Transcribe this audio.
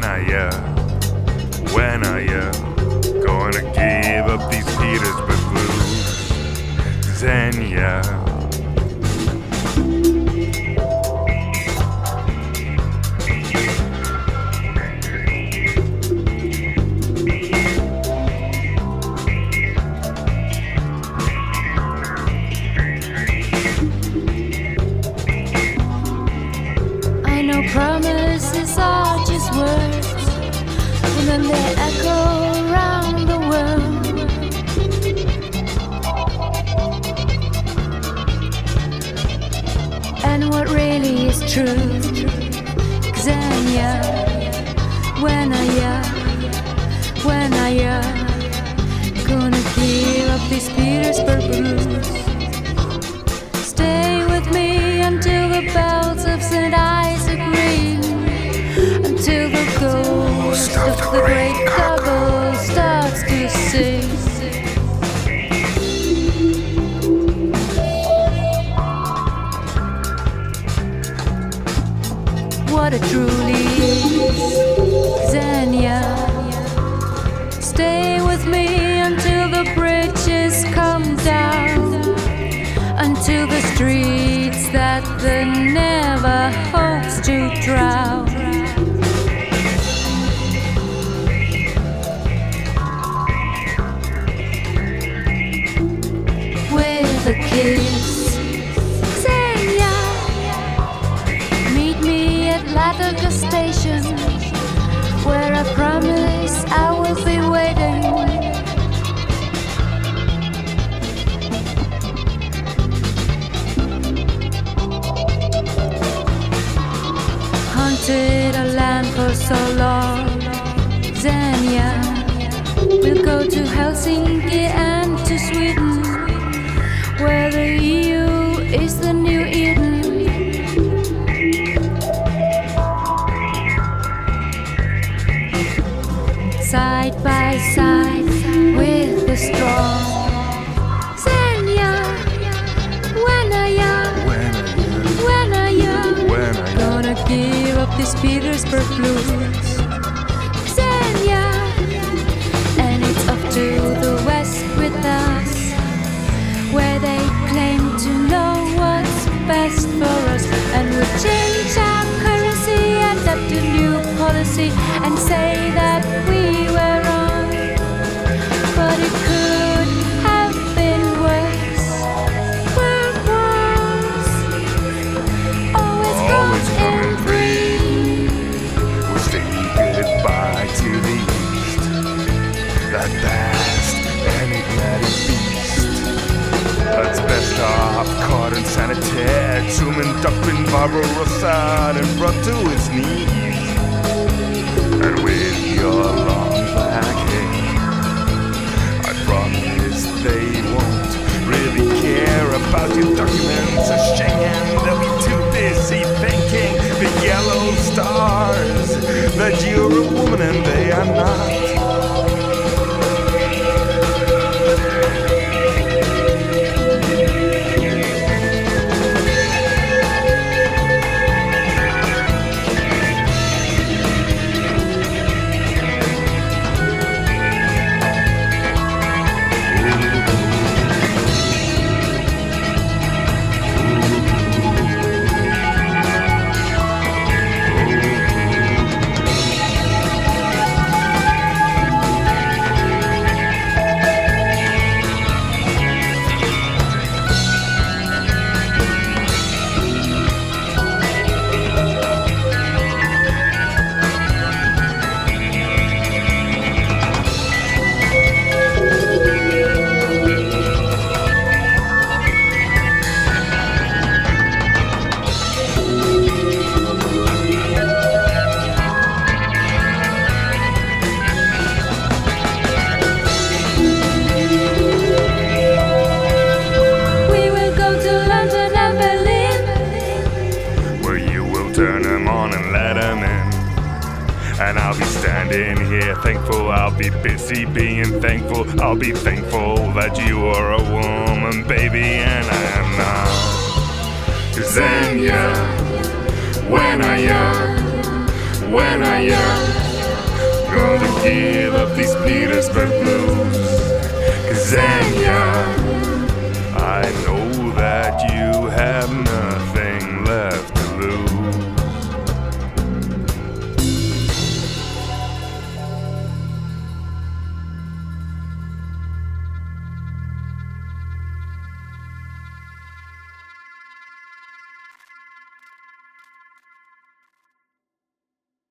When are you? Uh, when are you uh, gonna give up these heaters with blue Kshenia? I know promises and they echo around the world. And what really is true, Kshenia, when I ya, when I ya, gonna give up these Petersburg blues. What it truly is, Kshenia. Stay with me until the bridges come down until the streets that the never hopes to drown. A kiss, meet me at Station, where I promise I will be waiting. haunted a land for so long. We'll go to Helsinki and to Sweden, with the strong. Kshenia, when I am, When I when I am. Gonna give up these Petersburg blues. To the east. That vast, enigmatic beast. That's best off cordon sanitaire. Zoomed up in Barbarossa and brought to his knees. And with your long black hair, I promise they won't really care about your documents of Schengen. They'll be too busy thinking the yellow stars that you're a woman and they are not. And I'll be standing here thankful, I'll be busy being thankful. I'll be thankful that you are a woman, baby, and I am not. Cause then, yeah, when I am, when I am, gonna give up these Petersburg blues. Cause then, yeah, I know that you.